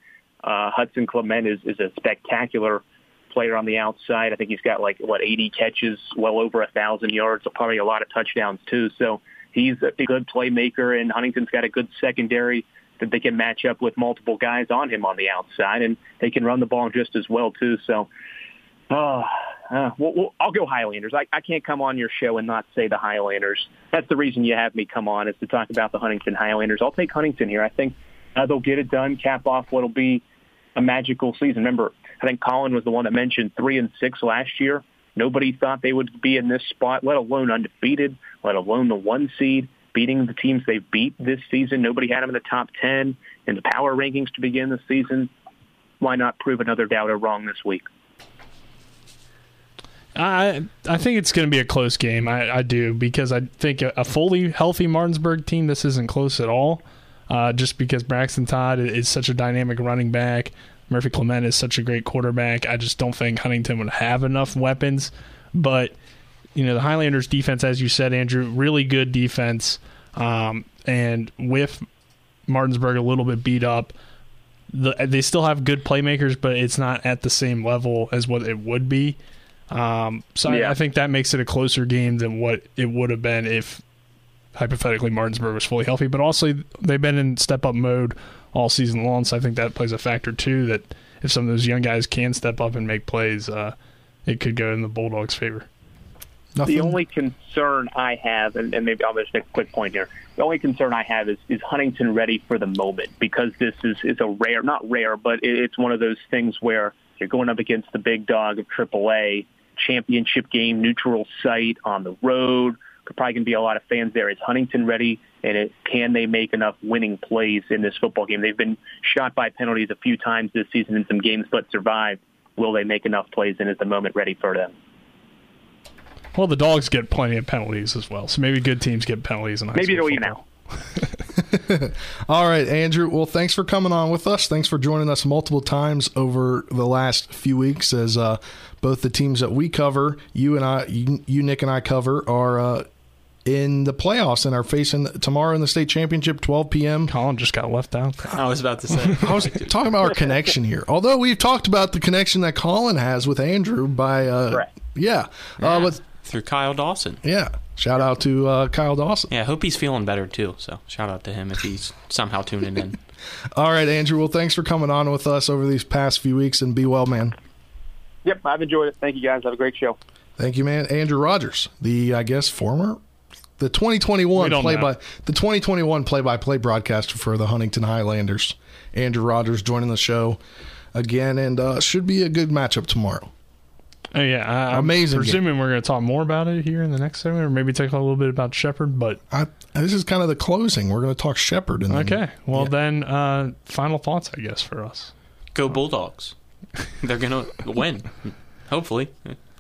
[SPEAKER 15] uh, Hudson Clement is, is a spectacular player on the outside. I think he's got like what 80 catches, well over a thousand yards, probably a lot of touchdowns too. So he's a good playmaker, and Huntington's got a good secondary that they can match up with multiple guys on him on the outside, and they can run the ball just as well too. So Oh, uh, well, well, I'll go Highlanders. I, I can't come on your show and not say the Highlanders. That's the reason you have me come on is to talk about the Huntington Highlanders. I'll take Huntington here. I think uh, they'll get it done, cap off what'll be a magical season. Remember, I think Colin was the one that mentioned three and six last year. Nobody thought they would be in this spot, let alone undefeated, let alone the one seed, beating the teams they beat this season. Nobody had them in the top 10 in the power rankings to begin the season. Why not prove another doubter wrong this week?
[SPEAKER 6] I I think it's going to be a close game. I, I do because I think a, a, fully healthy Martinsburg team this isn't close at all. Uh, just because Braxton Todd is such a dynamic running back, Murphy Clement is such a great quarterback. I just don't think Huntington would have enough weapons. But you know the Highlanders defense, as you said, Andrew, really good defense. Um, and with Martinsburg a little bit beat up, the, they still have good playmakers, but it's not at the same level as what it would be. Um, so yeah. I, I, think that makes it a closer game than what it would have been if hypothetically Martinsburg was fully healthy. But also they've been in step up mode all season long, so I think that plays a factor too. That if some of those young guys can step up and make plays, uh, it could go in the Bulldogs' favor.
[SPEAKER 15] Nothing. The only concern I have, and, and maybe I'll just make a quick point here. The only concern I have is is Huntington ready for the moment because this is is a rare, not rare, but it's one of those things where you're going up against the big dog of AAA championship game, neutral site on the road. Probably going to be a lot of fans there. Is Huntington ready? And it, can they make enough winning plays in this football game? They've been shot by penalties a few times this season in some games, but survived. Will they make enough plays? And is the moment ready for them?
[SPEAKER 6] Well, the dogs get plenty of penalties as well, so maybe good teams get penalties. In
[SPEAKER 15] maybe they'll
[SPEAKER 6] even
[SPEAKER 15] out. *laughs*
[SPEAKER 4] All right, Andrew. Well, thanks for coming on with us. Thanks for joining us multiple times over the last few weeks as uh, both the teams that we cover, you and I, you, you Nick and I cover, are uh, in the playoffs and are facing tomorrow in the state championship, 12 p.m.
[SPEAKER 6] Colin just got left out.
[SPEAKER 7] I was about to say. *laughs*
[SPEAKER 4] I was talking about our connection here. Although we've talked about the connection that Colin has with Andrew by, uh, yeah, uh, but
[SPEAKER 7] through Kyle Dawson.
[SPEAKER 4] yeah. Shout out to uh, Kyle Dawson.
[SPEAKER 7] Yeah, I hope he's feeling better too. So shout out to him if he's somehow tuning in. *laughs*
[SPEAKER 4] All right, Andrew. Well, thanks for coming on with us over these past few weeks, and be well, man.
[SPEAKER 15] Yep, I've enjoyed it. Thank you guys. Have a great show.
[SPEAKER 4] Thank you, man. Andrew Rogers, the I guess former, the 2021 play
[SPEAKER 6] know.
[SPEAKER 4] by the 2021 play by play broadcaster for the Huntington Highlanders. Andrew Rogers joining the show again, and uh, should be a good matchup tomorrow.
[SPEAKER 6] Oh yeah, I, I'm
[SPEAKER 4] Amazing game.
[SPEAKER 6] Presuming we're going to talk more about it here in the next segment, or maybe talk a little bit about Shepherd. But
[SPEAKER 4] I, this is kind of the closing. We're going to talk Shepherd. And then-
[SPEAKER 6] okay, well then, uh, final thoughts, I guess, for us.
[SPEAKER 7] Go Bulldogs. They're gonna win. Hopefully,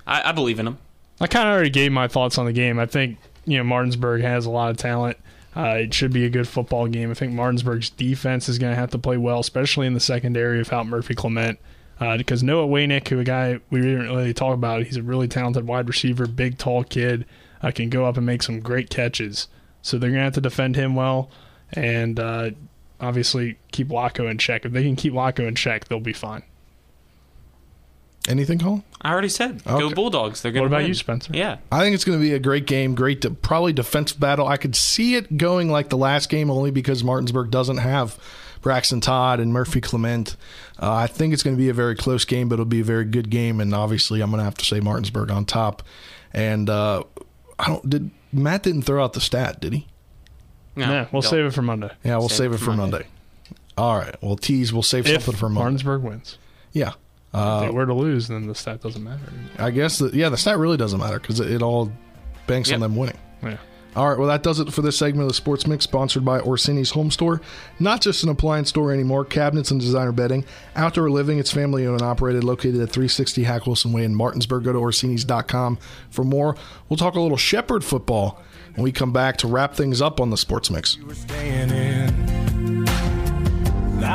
[SPEAKER 7] I, I believe in them.
[SPEAKER 6] I kind of already gave my thoughts on the game. I think you know Martinsburg has a lot of talent. Uh, it should be a good football game. I think Martinsburg's defense is going to have to play well, especially in the secondary without Murphy Clement. Uh, because Noah Waynick, who a guy we didn't really talk about, he's a really talented wide receiver, big, tall kid, uh, can go up and make some great catches. So they're going to have to defend him well, and uh, obviously keep Lochow in check. If they can keep Lochow in check, they'll be fine.
[SPEAKER 4] Anything, Colin?
[SPEAKER 7] I already said go Bulldogs. They're gonna.
[SPEAKER 6] What about
[SPEAKER 7] win.
[SPEAKER 6] you, Spencer?
[SPEAKER 7] Yeah.
[SPEAKER 4] I think it's going to be a great game. Great, to, probably defensive battle. I could see it going like the last game only because Martinsburg doesn't have Braxton Todd and Murphy Clement. Uh, I think it's going to be a very close game, but it'll be a very good game. And obviously, I'm going to have to say Martinsburg on top. And uh, I don't. Did Matt didn't throw out the stat? Did he?
[SPEAKER 7] No,
[SPEAKER 6] yeah, we'll
[SPEAKER 7] don't.
[SPEAKER 6] save it for Monday.
[SPEAKER 4] Yeah, we'll save, it for Monday. All right. Well, tease. We'll save
[SPEAKER 6] If
[SPEAKER 4] something for Monday.
[SPEAKER 6] Martinsburg wins.
[SPEAKER 4] Yeah.
[SPEAKER 6] If
[SPEAKER 4] Uh,
[SPEAKER 6] they were to lose, then the stat doesn't matter.
[SPEAKER 4] I guess the, yeah, the stat really doesn't matter because it, it all banks on them winning.
[SPEAKER 6] Yeah.
[SPEAKER 4] All right, well, that does it for this segment of the Sports Mix, sponsored by Orsini's Home Store. Not just an appliance store anymore, cabinets and designer bedding, outdoor living. It's family owned and operated, located at 360 Hack Wilson Way in Martinsburg. Go to Orsini's.com for more. We'll talk a little Shepherd football when we come back to wrap things up on the Sports Mix.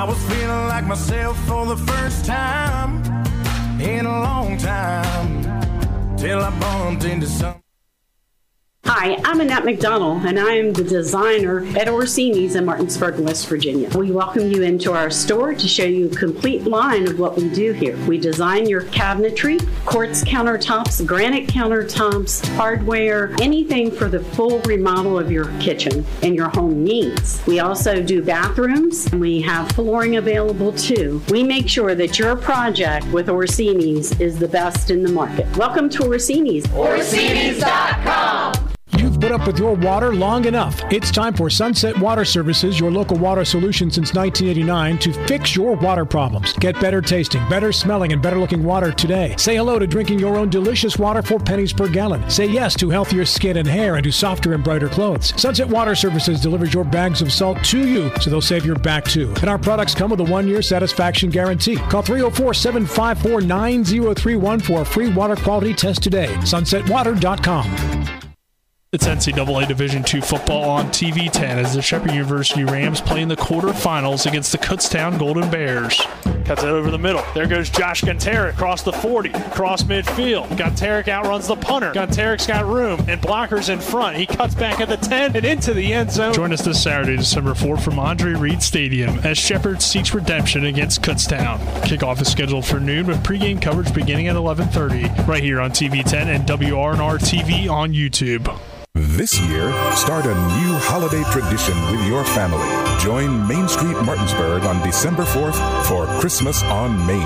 [SPEAKER 9] I was feeling like myself for the first time in a long time till I bumped into some.
[SPEAKER 16] Hi, I'm Annette McDonald, and I am the designer at Orsini's in Martinsburg, West Virginia. We welcome you into our store to show you a complete line of what we do here. We design your cabinetry, quartz countertops, granite countertops, hardware, anything for the full remodel of your kitchen and your home needs. We also do bathrooms, and we have flooring available too. We make sure that your project with Orsini's is the best in the market. Welcome to Orsini's.
[SPEAKER 10] Orsini's.com. You've put up with your water long enough. It's time for Sunset Water Services, your local water solution since 1989, to fix your water problems. Get better tasting, better smelling, and better looking water today. Say hello to drinking your own delicious water for pennies per gallon. Say yes to healthier skin and hair and to softer and brighter clothes. Sunset Water Services delivers your bags of salt to you, so they'll save your back too. And our products come with a one year satisfaction guarantee. Call 304 754 9031 for a free water quality test today. SunsetWater.com.
[SPEAKER 6] It's NCAA Division II football on TV 10 as the Shepherd University Rams play in the quarterfinals against the Kutztown Golden Bears. Cuts it over the middle. There goes Josh Gontarek across the 40, across midfield. Gontarek outruns the punter. Gontarek's got room and blockers in front. He cuts back at the 10 and into the end zone. Join us this Saturday, December 4th from Andre Reed Stadium as Shepherd seeks redemption against Kutztown. Kickoff is scheduled for noon with pregame coverage beginning at 11:30 right here on TV 10 and WRNR TV on YouTube.
[SPEAKER 17] This year, start a new holiday tradition with your family. Join Main Street Martinsburg on December 4th for Christmas on Main.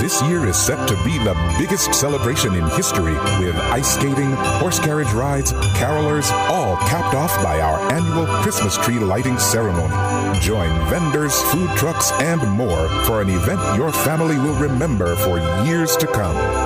[SPEAKER 17] This year is set to be the biggest celebration in history with ice skating, horse carriage rides, carolers, all capped off by our annual Christmas tree lighting ceremony. Join vendors, food trucks, and more for an event your family will remember for years to come.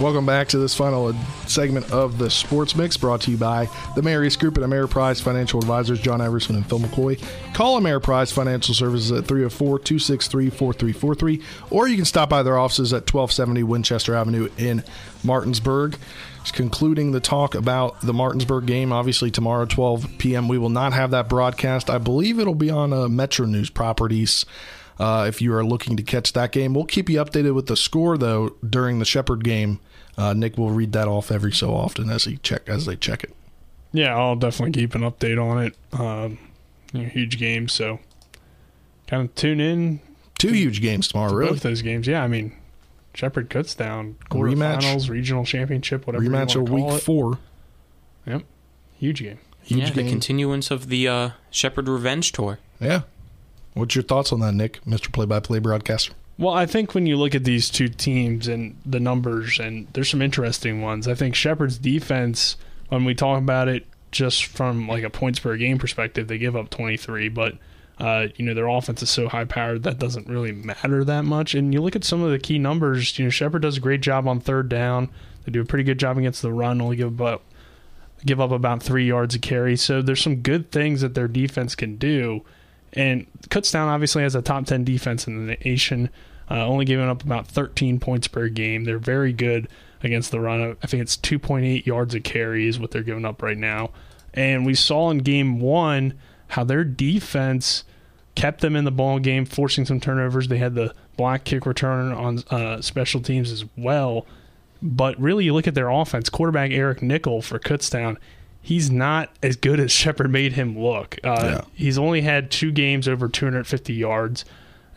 [SPEAKER 4] Welcome back to this final segment of the Sports Mix brought to you by the Marius Group and Ameriprise Financial Advisors, John Everson and Phil McCoy. Call Ameriprise Financial Services at 304 263 4343, or you can stop by their offices at 1270 Winchester Avenue in Martinsburg. Just concluding the talk about the Martinsburg game. Obviously, tomorrow, 12 p.m., we will not have that broadcast. I believe it'll be on uh, Metro News properties. Uh, if you are looking to catch that game, we'll keep you updated with the score though during the Shepherd game uh, Nick will read that off every so often as he check as they check it.
[SPEAKER 6] Yeah, I'll definitely keep an update on it. Um, you know, huge game, so kind of tune in.
[SPEAKER 4] Two huge games tomorrow,
[SPEAKER 6] to
[SPEAKER 4] really.
[SPEAKER 6] Both those games, yeah. I mean, Shepard Shepherd Kutztown quarterfinals, regional championship, whatever.
[SPEAKER 4] Rematch
[SPEAKER 6] of
[SPEAKER 4] week
[SPEAKER 6] it.
[SPEAKER 4] four.
[SPEAKER 6] Yep, huge game.
[SPEAKER 7] Huge yeah,
[SPEAKER 4] game.
[SPEAKER 7] the continuance of the uh, Shepherd Revenge Tour.
[SPEAKER 4] Yeah. What's your thoughts on that, Nick, Mr. Play-by-Play broadcaster?
[SPEAKER 6] Well, I think when you look at these two teams and the numbers, and there's some interesting ones. I think Shepherd's defense, when we talk about it just from like a points per game perspective, they give up 23, but uh, you know their offense is so high powered that doesn't really matter that much. And you look at some of the key numbers. You know, Shepherd does a great job on third down. They do a pretty good job against the run. Only give about give up about three yards a carry. So there's some good things that their defense can do. And Kutztown obviously has a top 10 defense in the nation uh, only giving up about 13 points per game. They're very good against the run. I think it's 2.8 yards a carry is what they're giving up right now. And we saw in game one how their defense kept them in the ball game, forcing some turnovers. They had the black kick return on uh, special teams as well. But really, you look at their offense. Quarterback Eric Nickel for Kutztown, he's not as good as Shepherd made him look. Uh, yeah. He's only had two games over 250 yards.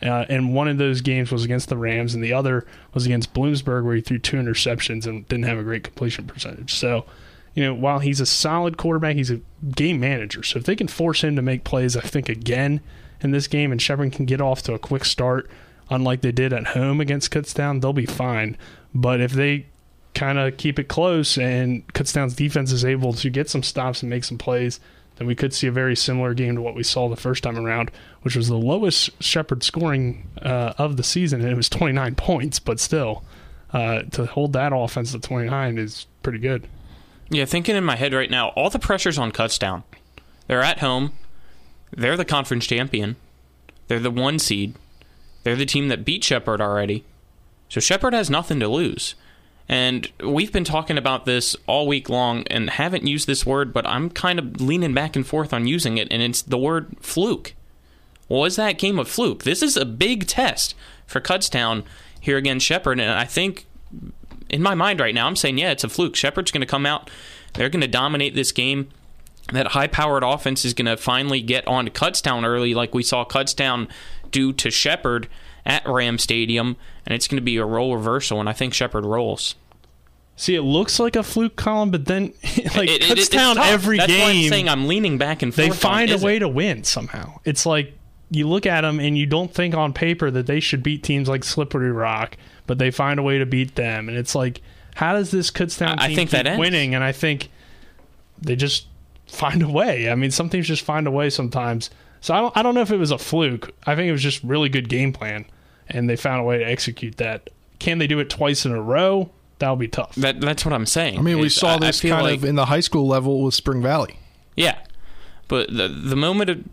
[SPEAKER 6] Uh, and one of those games was against the Rams, and the other was against Bloomsburg, where he threw two interceptions and didn't have a great completion percentage. So, you know, while he's a solid quarterback, he's a game manager. So if they can force him to make plays, I think again in this game, and Shepherd can get off to a quick start, unlike they did at home against Kutztown, they'll be fine. But if they kind of keep it close and Kutztown's defense is able to get some stops and make some plays, then we could see a very similar game to what we saw the first time around, which was the lowest Shepherd scoring uh, of the season, and it was 29 *laughs* points. But still, uh, to hold that offense to 29 is pretty good.
[SPEAKER 7] Yeah, thinking in my head right now, all the pressure's on Kutztown. They're at home. They're the conference champion. They're the one seed. They're the team that beat Shepherd already. So Shepherd has nothing to lose. And we've been talking about this all week long and haven't used this word, but I'm kind of leaning back and forth on using it, and it's the word fluke. Was that game a fluke? This is a big test for Kutztown here against Shepherd, and I think in my mind right now, I'm saying, yeah, it's a fluke. Shepherd's going to come out, they're going to dominate this game. That high powered offense is going to finally get on to Kutztown early, like we saw Kutztown do to Shepherd at Ram Stadium, and it's going to be a role reversal, and I think Shepherd rolls.
[SPEAKER 6] See, it looks like a fluke column, but then *laughs* like
[SPEAKER 7] it,
[SPEAKER 6] it, down every
[SPEAKER 7] That's
[SPEAKER 6] game.
[SPEAKER 7] Why I'm saying I'm leaning back and forth.
[SPEAKER 6] They find
[SPEAKER 7] on,
[SPEAKER 6] a way
[SPEAKER 7] it?
[SPEAKER 6] to win somehow. It's like you look at them and you don't think on paper that they should beat teams like Slippery Rock, but they find a way to beat them, and it's like, how does this Kutztown team
[SPEAKER 7] I think
[SPEAKER 6] keep winning? And I think they just find a way. I mean, some teams just find a way sometimes. So I don't, I don't know if it was a fluke. I think it was just really good game plan, and they found a way to execute that. Can they do it twice in a row? That'll be tough.
[SPEAKER 7] That, that's what I'm saying.
[SPEAKER 4] I mean, we
[SPEAKER 7] is
[SPEAKER 4] saw this kind
[SPEAKER 7] like-
[SPEAKER 4] of in the high school level with Spring Valley.
[SPEAKER 7] Yeah, but the the moment of,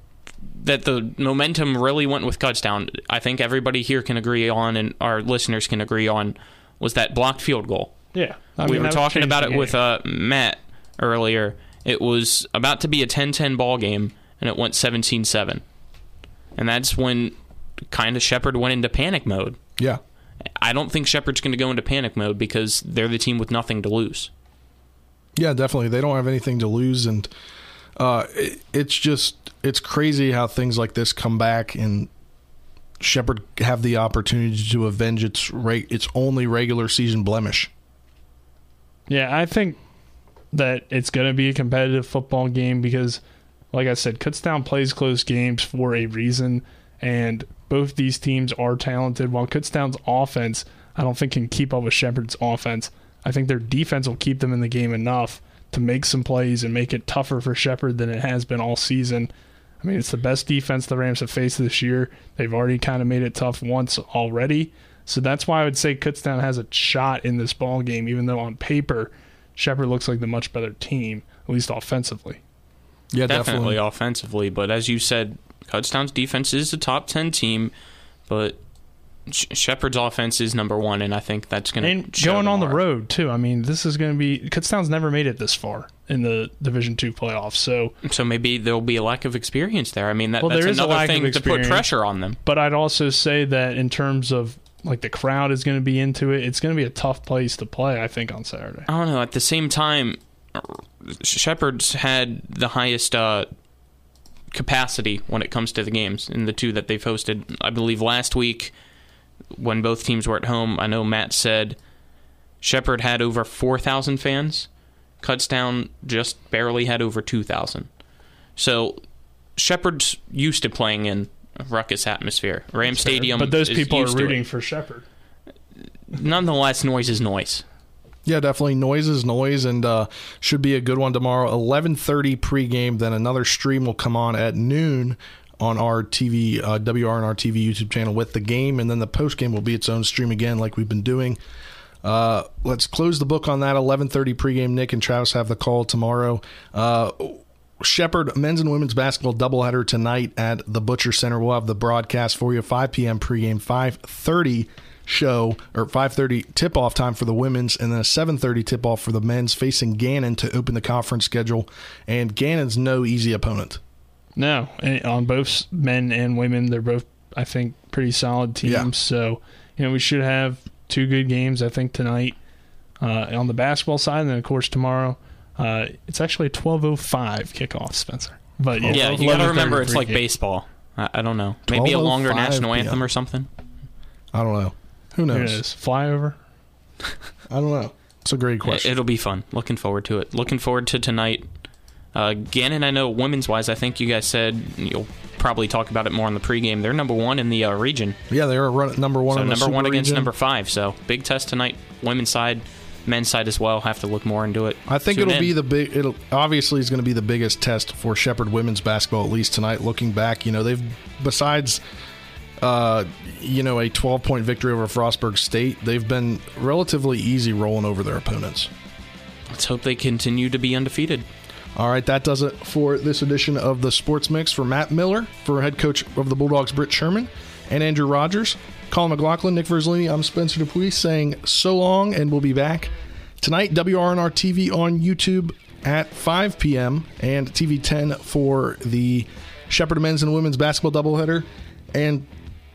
[SPEAKER 7] that the momentum really went with Kutztown, I think everybody here can agree on, and our listeners can agree on, was that blocked field goal.
[SPEAKER 6] Yeah, I
[SPEAKER 7] we
[SPEAKER 6] mean,
[SPEAKER 7] were talking about it with
[SPEAKER 6] game.
[SPEAKER 7] uh, Matt earlier. It was about to be a 10-10 ball game, and it went 17-7. And that's when kind of Shepherd went into panic mode.
[SPEAKER 4] Yeah.
[SPEAKER 7] I don't think Shepherd's going to go into panic mode because they're the team with nothing to lose.
[SPEAKER 4] Yeah, definitely. They don't have anything to lose, and uh, it, it's just it's crazy how things like this come back and Shepherd have the opportunity to avenge its rate its only regular season blemish.
[SPEAKER 6] Yeah, I think that it's going to be a competitive football game because, like I said, Kutztown plays close games for a reason, and both these teams are talented. While Kutztown's offense, I don't think can keep up with Shepherd's offense. I think their defense will keep them in the game enough to make some plays and make it tougher for Shepherd than it has been all season. I mean, it's the best defense the Rams have faced this year. They've already kind of made it tough once already. So that's why I would say Kutztown has a shot in this ball game, even though on paper Shepherd looks like the much better team, at least offensively.
[SPEAKER 4] Yeah,
[SPEAKER 7] definitely, offensively. But as you said, Kutztown's defense is a top ten team, but Sh- Shepherd's offense is number one, and I think that's going to.
[SPEAKER 6] Going on the road too. I mean, this is going to be Kutztown's never made it this far in the Division Two playoffs. So
[SPEAKER 7] So maybe there'll be a lack of experience there. I mean, that,
[SPEAKER 6] well,
[SPEAKER 7] that's
[SPEAKER 6] there is
[SPEAKER 7] another thing to put pressure on them.
[SPEAKER 6] But I'd also say that in terms of like the crowd is going to be into it, it's going to be a tough place to play. I think on Saturday.
[SPEAKER 7] I don't know. At the same time, Shepherd's had the highest uh, capacity when it comes to the games in the two that they've hosted. I believe last week, when both teams were at home, I know Matt said Shepherd had over 4,000 fans. Kutztown just barely had over 2,000. So Shepherd's used to playing in a ruckus atmosphere. Ram Stadium,
[SPEAKER 6] but those people are rooting for Shepherd.
[SPEAKER 7] Nonetheless, noise is noise.
[SPEAKER 4] Yeah, definitely. Noise is noise, and uh, should be a good one tomorrow. Eleven thirty pregame. Then another stream will come on at noon on our TV, uh, WRNR TV YouTube channel with the game, and then the post game will be its own stream again, like we've been doing. Uh, let's close the book on that. Eleven thirty pregame. Nick and Travis have the call tomorrow. Uh, Shepherd men's and women's basketball doubleheader tonight at the Butcher Center. We'll have the broadcast for you. 5 p.m. pregame, 5:30 show or 5:30 tip off time for the women's, and then a 7:30 tip off for the men's facing Gannon to open the conference schedule. And Gannon's no easy opponent.
[SPEAKER 6] No, on both men and women, they're both I think pretty solid teams.
[SPEAKER 4] Yeah.
[SPEAKER 6] So you know we should have two good games I think tonight uh, on the basketball side, and then of course tomorrow. Uh, it's actually a twelve oh five kickoff, Spencer. But yeah,
[SPEAKER 7] yeah, you got to remember it's like
[SPEAKER 6] pregame.
[SPEAKER 7] baseball. I, I don't know. Maybe a longer national
[SPEAKER 4] PM.
[SPEAKER 7] anthem or something.
[SPEAKER 4] I don't know. Who
[SPEAKER 6] Who
[SPEAKER 4] knows?
[SPEAKER 6] knows? Flyover.
[SPEAKER 4] I don't know. It's a great question.
[SPEAKER 7] It, will be fun. Looking forward to it. Looking forward to tonight. Uh, Gannon, I know women's wise, I think you guys said you'll probably talk about it more in the pregame. They're number one in the uh, region.
[SPEAKER 4] yeah, they're run, number one.
[SPEAKER 7] so
[SPEAKER 4] in the
[SPEAKER 7] number one
[SPEAKER 4] Super
[SPEAKER 7] against
[SPEAKER 4] region.
[SPEAKER 7] number five. So big test tonight. Women's side, men's side as well. Have to look more into it.
[SPEAKER 4] I think
[SPEAKER 7] Tune
[SPEAKER 4] it'll
[SPEAKER 7] in.
[SPEAKER 4] be the big. It'll obviously is going to be the biggest test for Shepherd women's basketball at least tonight. Looking back, you know they've besides, uh, you know, a 12 point victory over Frostburg State, they've been relatively easy rolling over their opponents.
[SPEAKER 7] Let's hope they continue to be undefeated.
[SPEAKER 4] All right, that does it for this edition of the Sports Mix. For Matt Miller, for head coach of the Bulldogs, Britt Sherman, and Andrew Rogers, Colin McLaughlin, Nick Verzolini, I'm Spencer Dupuis saying so long, and we'll be back tonight. WRNR TV on YouTube at 5 p.m. and TV 10 for the Shepherd men's and women's basketball doubleheader, and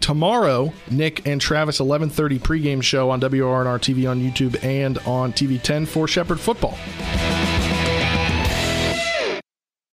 [SPEAKER 4] tomorrow Nick and Travis 11:30 pregame show on WRNR TV on YouTube and on TV 10 for Shepherd football.